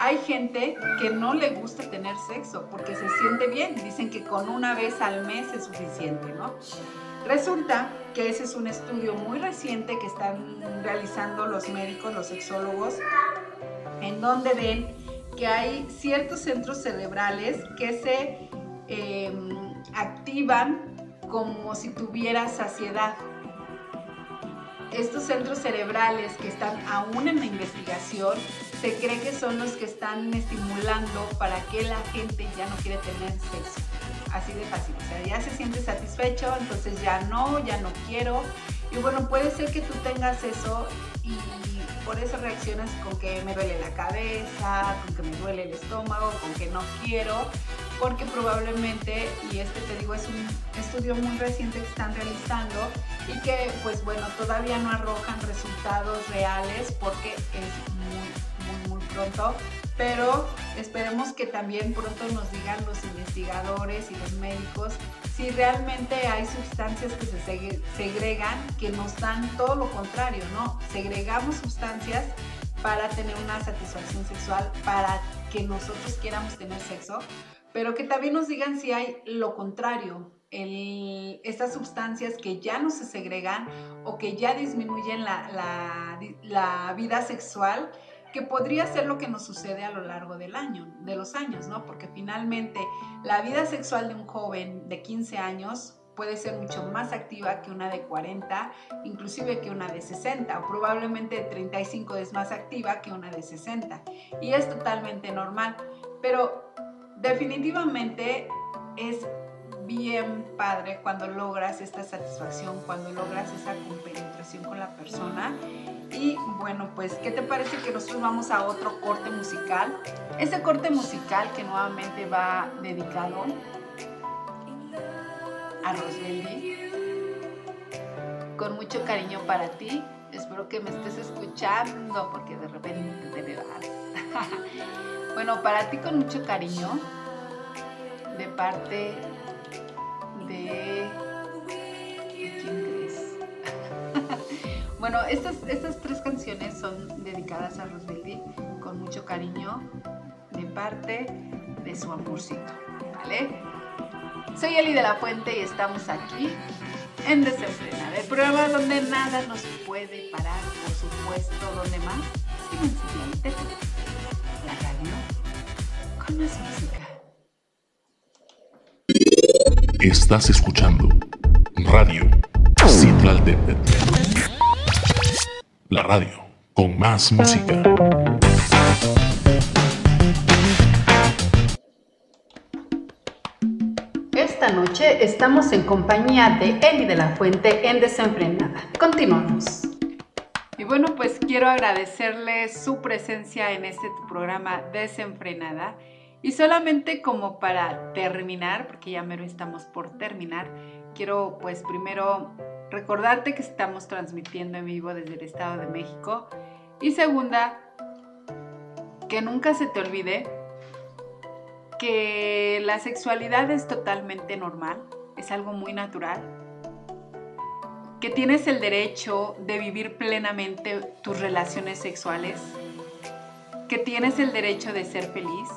Hay gente que no le gusta tener sexo porque se siente bien. Dicen que con una vez al mes es suficiente, ¿no? Resulta que ese es un estudio muy reciente que están realizando los médicos, los sexólogos, en donde ven que hay ciertos centros cerebrales que se eh, activan como si tuviera saciedad. Estos centros cerebrales que están aún en la investigación, se cree que son los que están estimulando para que la gente ya no quiere tener sexo. Así de fácil, o sea, ya se siente satisfecho, entonces ya no, ya no quiero. Y bueno, puede ser que tú tengas eso y por eso reaccionas con que me duele la cabeza, con que me duele el estómago, con que no quiero, porque probablemente, y este te digo es un estudio muy reciente que están realizando y que pues bueno, todavía no arrojan resultados reales porque es muy, muy, muy pronto, pero esperemos que también pronto nos digan los investigadores y los médicos si realmente hay sustancias que se segregan que nos dan todo lo contrario, ¿no? Segregamos sustancias para tener una satisfacción sexual, para que nosotros quieramos tener sexo, pero que también nos digan si hay lo contrario, el, estas sustancias que ya no se segregan o que ya disminuyen la, la, vida sexual que podría ser lo que nos sucede a lo largo del año, de los años, ¿no? Porque finalmente la vida sexual de un joven de 15 años puede ser mucho más activa que una de 40, inclusive que una de 60, o probablemente de 35 es más activa que una de 60. Y es totalmente normal, pero definitivamente es bien padre cuando logras esta satisfacción, cuando logras esa compenetración con la persona. Y bueno, pues, ¿qué te parece que nosotros vamos a otro corte musical? Ese corte musical que nuevamente va dedicado a Rosbeldi. Con mucho cariño para ti. Espero que me estés escuchando porque de repente te me vas. bueno, para ti con mucho cariño de parte de... quién crees? bueno, estas, estas tres canciones son dedicadas a Rosbeldi con mucho cariño de parte de su amorcito. ¿Vale? Soy Eli de la Fuente y estamos aquí en Desenfrenada, el programa donde nada nos puede parar, por supuesto, donde más, la radio con más música. Estás escuchando Radio Central de La radio con más música. Esta noche estamos en compañía de Eli de la Fuente en Desenfrenada. Continuamos. Y bueno, pues quiero agradecerle su presencia en este programa Desenfrenada. Y solamente como para terminar, porque ya mero estamos por terminar, quiero pues primero recordarte que estamos transmitiendo en vivo desde el Estado de México. Y segunda, que nunca se te olvide que la sexualidad es totalmente normal, es algo muy natural, que tienes el derecho de vivir plenamente tus relaciones sexuales, que tienes el derecho de ser feliz,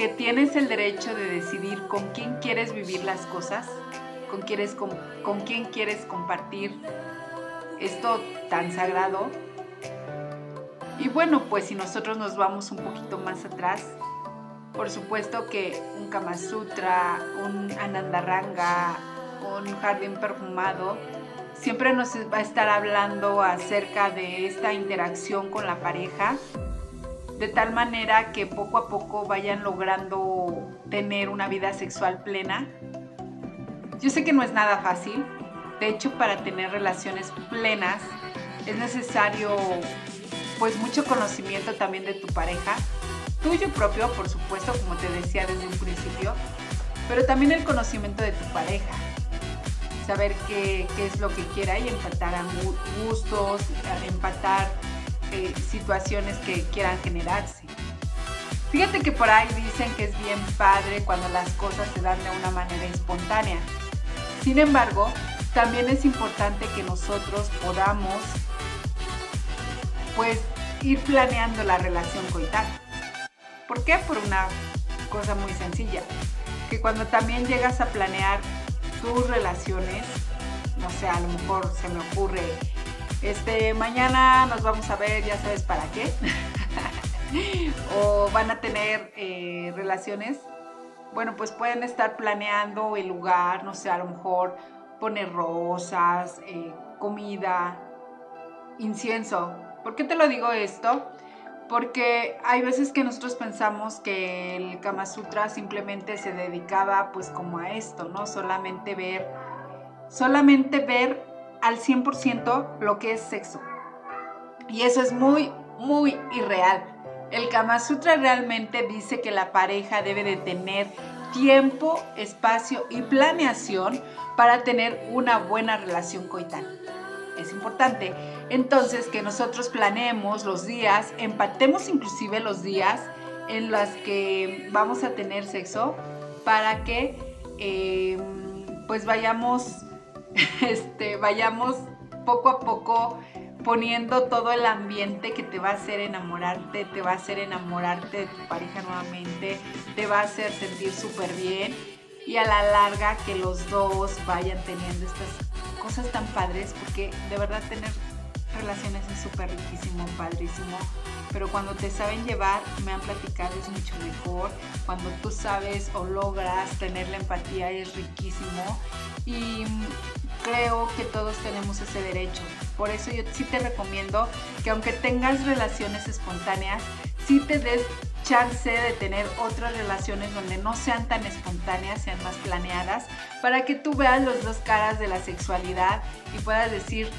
que tienes el derecho de decidir con quién quieres vivir las cosas, con, con quién quieres compartir esto tan sagrado. Y bueno, pues si nosotros nos vamos un poquito más atrás, por supuesto que un Kama Sutra, un Anandaranga, un jardín perfumado, siempre nos va a estar hablando acerca de esta interacción con la pareja, de tal manera que poco a poco vayan logrando tener una vida sexual plena. Yo sé que no es nada fácil, de hecho para tener relaciones plenas es necesario pues mucho conocimiento también de tu pareja, tuyo propio, por supuesto, como te decía desde un principio, pero también el conocimiento de tu pareja. Saber qué, es lo que quiera y empatar gustos, empatar eh, situaciones que quieran generarse. Fíjate que por ahí dicen que es bien padre cuando las cosas se dan de una manera espontánea. Sin embargo, también es importante que nosotros podamos pues ir planeando la relación coital. ¿Por qué? Por una cosa muy sencilla, que cuando también llegas a planear tus relaciones, no sé, a lo mejor se me ocurre, este, mañana nos vamos a ver, ya sabes para qué, o van a tener eh, relaciones, bueno, pues pueden estar planeando el lugar, no sé, a lo mejor poner rosas, eh, comida, incienso. ¿Por qué te lo digo esto? porque hay veces que nosotros pensamos que el Kama Sutra simplemente se dedicaba pues como a esto, ¿no? Solamente ver, solamente ver al 100% lo que es sexo. Y eso es muy, muy irreal. El Kama Sutra realmente dice que la pareja debe de tener tiempo, espacio y planeación para tener una buena relación coital. Es importante entonces, que nosotros planeemos los días, empatemos inclusive los días en los que vamos a tener sexo para que em, pues vayamos, este, vayamos poco a poco poniendo todo el ambiente que te va a hacer enamorarte, te va a hacer enamorarte de tu pareja nuevamente, te va a hacer sentir súper bien y a la larga que los dos vayan teniendo estas cosas tan padres porque de verdad tener relaciones es súper riquísimo, padrísimo, pero cuando te saben llevar, me han platicado, es mucho mejor. Cuando tú sabes o logras tener la empatía es riquísimo y creo que todos tenemos ese derecho. Por eso yo sí te recomiendo que aunque tengas relaciones espontáneas, sí te des chance de tener otras relaciones donde no sean tan espontáneas, sean más planeadas, para que tú veas las dos caras de la sexualidad y puedas decir,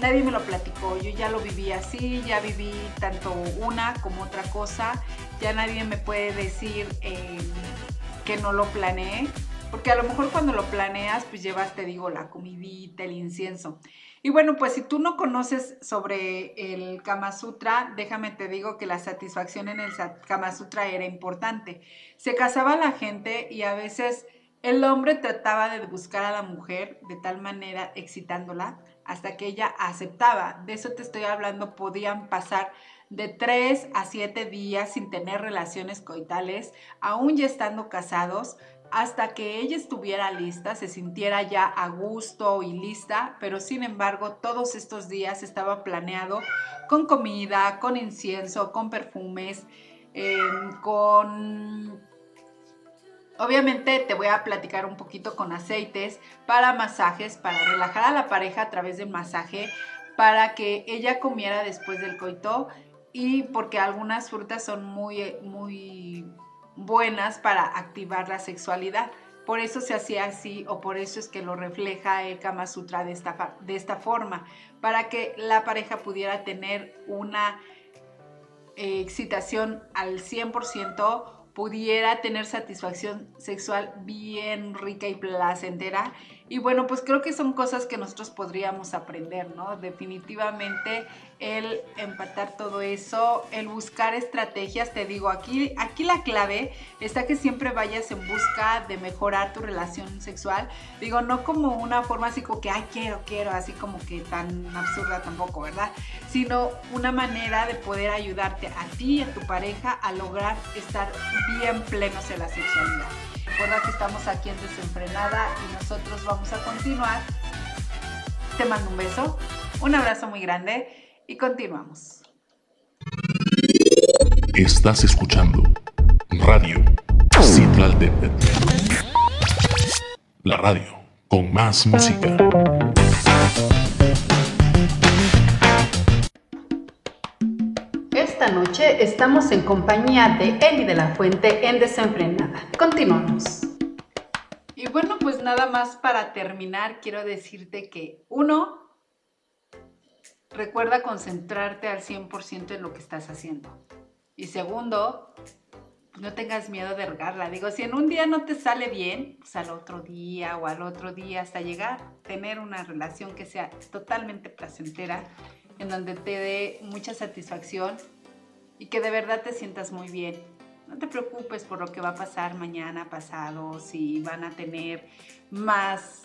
nadie me lo platicó, yo ya lo viví así, ya viví tanto una como otra cosa, ya nadie me puede decir eh, que no lo planeé, porque a lo mejor cuando lo planeas, pues llevas, te digo, la comidita, el incienso. Y bueno, pues si tú no conoces sobre el Kama Sutra, déjame te digo que la satisfacción en el Kama Sutra era importante. Se casaba la gente y a veces el hombre trataba de buscar a la mujer de tal manera excitándola hasta que ella aceptaba. De eso te estoy hablando, podían pasar de tres a siete días sin tener relaciones coitales, aún ya estando casados, hasta que ella estuviera lista, se sintiera ya a gusto y lista, pero sin embargo todos estos días estaba planeado con comida, con incienso, con perfumes, em, con... Obviamente te voy a platicar un poquito con aceites para masajes, para relajar a la pareja a través del masaje, para que ella comiera después del coito y porque algunas frutas son muy, muy buenas para activar la sexualidad. Por eso se hacía así o por eso es que lo refleja el Kama Sutra de esta, de esta forma, para que la pareja pudiera tener una eh, excitación al 100%, pudiera tener satisfacción sexual bien rica y placentera y bueno, pues creo que son cosas que nosotros podríamos aprender, ¿no? Definitivamente el empatar todo eso, el buscar estrategias, te digo, aquí, aquí la clave está que siempre vayas en busca de mejorar tu relación sexual. Digo, no como una forma así como que, ay, quiero, quiero, así como que tan absurda tampoco, ¿verdad? Sino una manera de poder ayudarte a ti y a tu pareja a lograr estar bien plenos en la sexualidad. Recuerda que estamos aquí en Desenfrenada y nosotros vamos a continuar. Te mando un beso, un abrazo muy grande y continuamos. Estás escuchando Radio Citraltepet. La radio con más música. Esta noche estamos en compañía de Eli de la Fuente en Desenfrenada. Continuamos. Y bueno, pues nada más para terminar, quiero decirte que uno, recuerda concentrarte al 100% en lo que estás haciendo. Y segundo, no tengas miedo de regarla. Digo, si en un día no te sale bien, pues al otro día o al otro día hasta llegar, tener una relación que sea totalmente placentera en donde te dé mucha satisfacción y que de verdad te sientas muy bien. No te preocupes por lo que va a pasar mañana, pasado, si van a tener más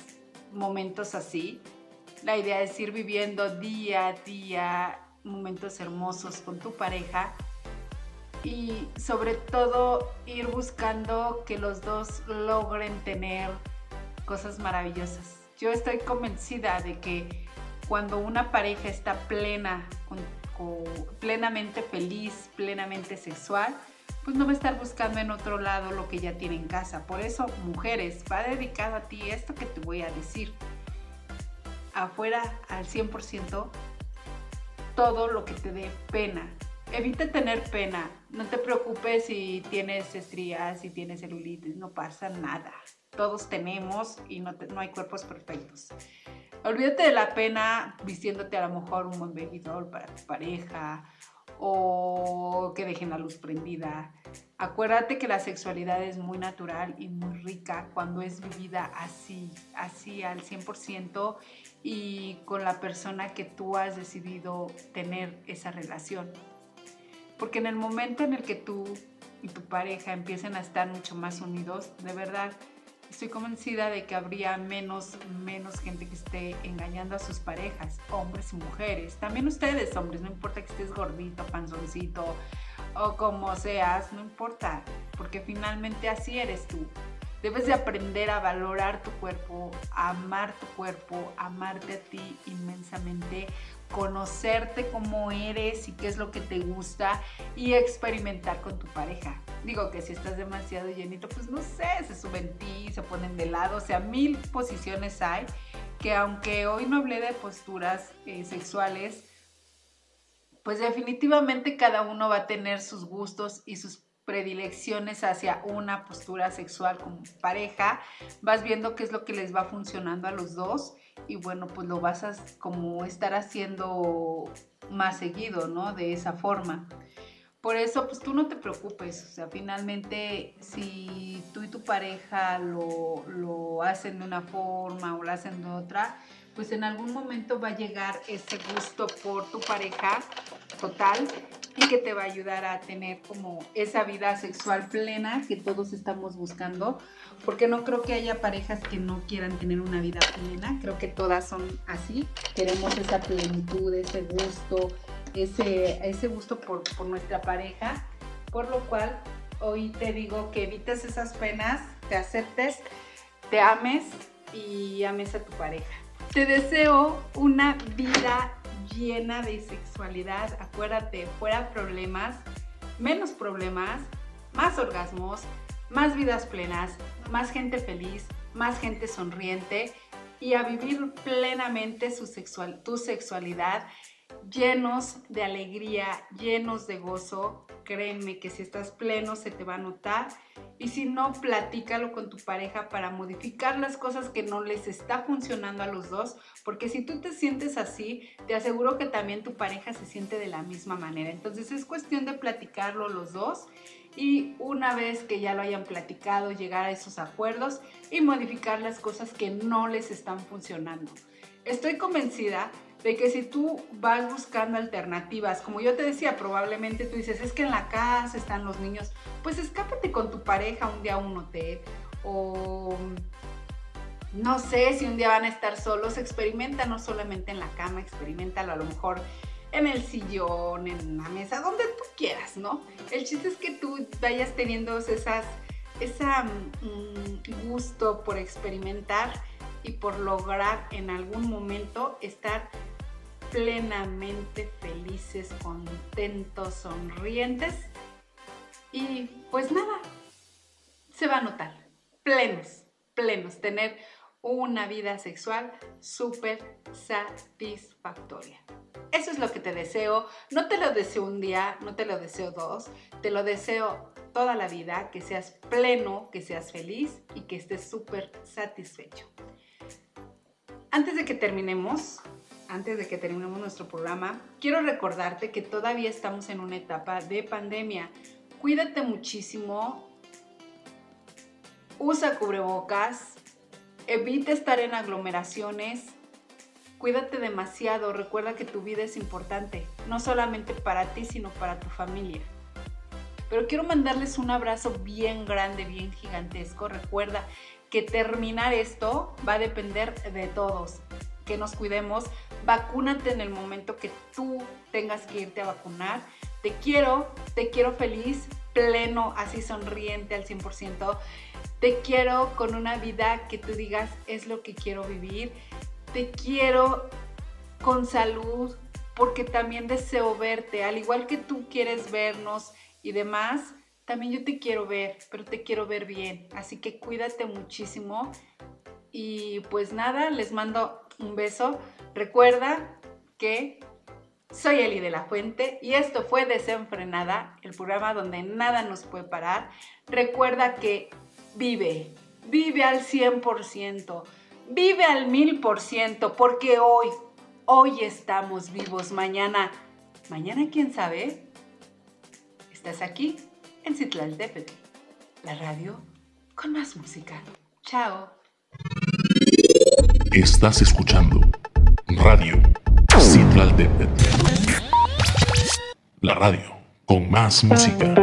momentos así. La idea es ir viviendo día a día momentos hermosos con tu pareja y sobre todo ir buscando que los dos logren tener cosas maravillosas. Yo estoy convencida de que cuando una pareja está plena, plenamente feliz, plenamente sexual, pues no va a estar buscando en otro lado lo que ya tiene en casa. Por eso, mujeres, va dedicado a ti esto que te voy a decir. Afuera al 100%, todo lo que te dé pena. Evita tener pena. No te preocupes si tienes estrías, si tienes celulitis, no pasa nada. Todos tenemos y no, no hay cuerpos perfectos. Olvídate de la pena vistiéndote a lo mejor un buen bebidor para tu pareja o que dejen la luz prendida. Acuérdate que la sexualidad es muy natural y muy rica cuando es vivida así, así al 100% y con la persona que tú has decidido tener esa relación. Porque en el momento en el que tú y tu pareja empiecen a estar mucho más unidos, de verdad, estoy convencida de que habría menos, menos gente que esté engañando a sus parejas, hombres y mujeres. También ustedes, hombres, no importa que estés gordito, panzoncito o como seas, no importa, porque finalmente así eres tú. Debes de aprender a valorar tu cuerpo, a amar tu cuerpo, amarte a ti inmensamente, conocerte cómo eres y qué es lo que te gusta y experimentar con tu pareja. Digo que si estás demasiado llenito, pues no sé, se suben ti, se ponen de lado, o sea, mil posiciones hay que aunque hoy no hablé de posturas eh, sexuales, pues definitivamente cada uno va a tener sus gustos y sus predilecciones hacia una postura sexual como pareja, vas viendo qué es lo que les va funcionando a los dos y bueno, pues lo vas a como estar haciendo más seguido, ¿no? De esa forma. Por eso, pues tú no te preocupes, o sea, finalmente si tú y tu pareja lo, lo hacen de una forma o lo hacen de otra, pues en algún momento va a llegar ese gusto por tu pareja total y que te va a ayudar a tener como esa vida sexual plena que todos estamos buscando, porque no creo que haya parejas que no quieran tener una vida plena, creo que todas son así, queremos esa plenitud, ese gusto, ese, ese gusto por, por nuestra pareja, por lo cual hoy te digo que evites esas penas, te aceptes, te ames y ames a tu pareja. Te deseo una vida llena de sexualidad. Acuérdate, fuera problemas, menos problemas, más orgasmos, más vidas plenas, más gente feliz, más gente sonriente y a vivir plenamente su sexual, tu sexualidad llenos de alegría, llenos de gozo. Créeme que si estás pleno se te va a notar. Y si no, platícalo con tu pareja para modificar las cosas que no les está funcionando a los dos. Porque si tú te sientes así, te aseguro que también tu pareja se siente de la misma manera. Entonces es cuestión de platicarlo los dos. Y una vez que ya lo hayan platicado, llegar a esos acuerdos y modificar las cosas que no les están funcionando. Estoy convencida de que si tú vas buscando alternativas, como yo te decía, probablemente tú dices, es que en la casa están los niños, pues escápate con tu pareja un día a un hotel o no sé si un día van a estar solos, experimenta no solamente en la cama, experimentalo a lo mejor en el sillón, en la mesa, donde tú quieras, ¿no? El chiste es que tú vayas teniendo esas, ese mm, gusto por experimentar y por lograr en algún momento estar plenamente felices, contentos, sonrientes. Y pues nada, se va a notar, plenos, plenos, tener una vida sexual súper satisfactoria. Eso es lo que te deseo. No te lo deseo un día, no te lo deseo dos, te lo deseo toda la vida, que seas pleno, que seas feliz y que estés súper satisfecho. Antes de que terminemos, antes de que terminemos nuestro programa, quiero recordarte que todavía estamos en una etapa de pandemia. Cuídate muchísimo, usa cubrebocas, evita estar en aglomeraciones, cuídate demasiado, recuerda que tu vida es importante, no solamente para ti, sino para tu familia. Pero quiero mandarles un abrazo bien grande, bien gigantesco. Recuerda que terminar esto va a depender de todos que nos cuidemos, vacúnate en el momento que tú tengas que irte a vacunar. Te quiero, te quiero feliz, pleno, así sonriente al 100%. Te quiero con una vida que tú digas es lo que quiero vivir. Te quiero con salud porque también deseo verte, al igual que tú quieres vernos y demás, también yo te quiero ver, pero te quiero ver bien. Así que cuídate muchísimo. Y pues nada, les mando un beso. Recuerda que soy Eli de la Fuente y esto fue Desenfrenada, el programa donde nada nos puede parar. Recuerda que vive, vive al 100%, vive al 1000%, porque hoy, hoy estamos vivos, mañana, mañana quién sabe, estás aquí en Citlaltépetl, la radio con más música. Chao. Estás escuchando Radio Citlal La radio con más música.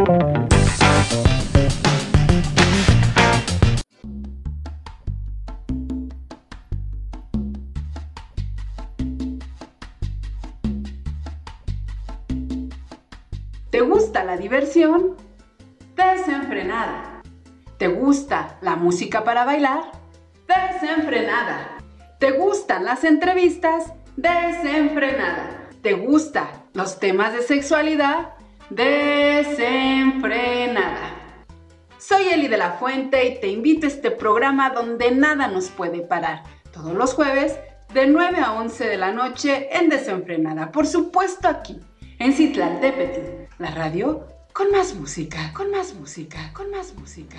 ¿Te gusta la diversión? Desenfrenada. ¿Te gusta la música para bailar? Desenfrenada. ¿Te gustan las entrevistas? Desenfrenada. ¿Te gustan los temas de sexualidad? Desenfrenada. Soy Eli de la Fuente y te invito a este programa donde nada nos puede parar. Todos los jueves de 9 a 11 de la noche en Desenfrenada. Por supuesto aquí, en Citlaltépetl, la radio con más música, con más música, con más música.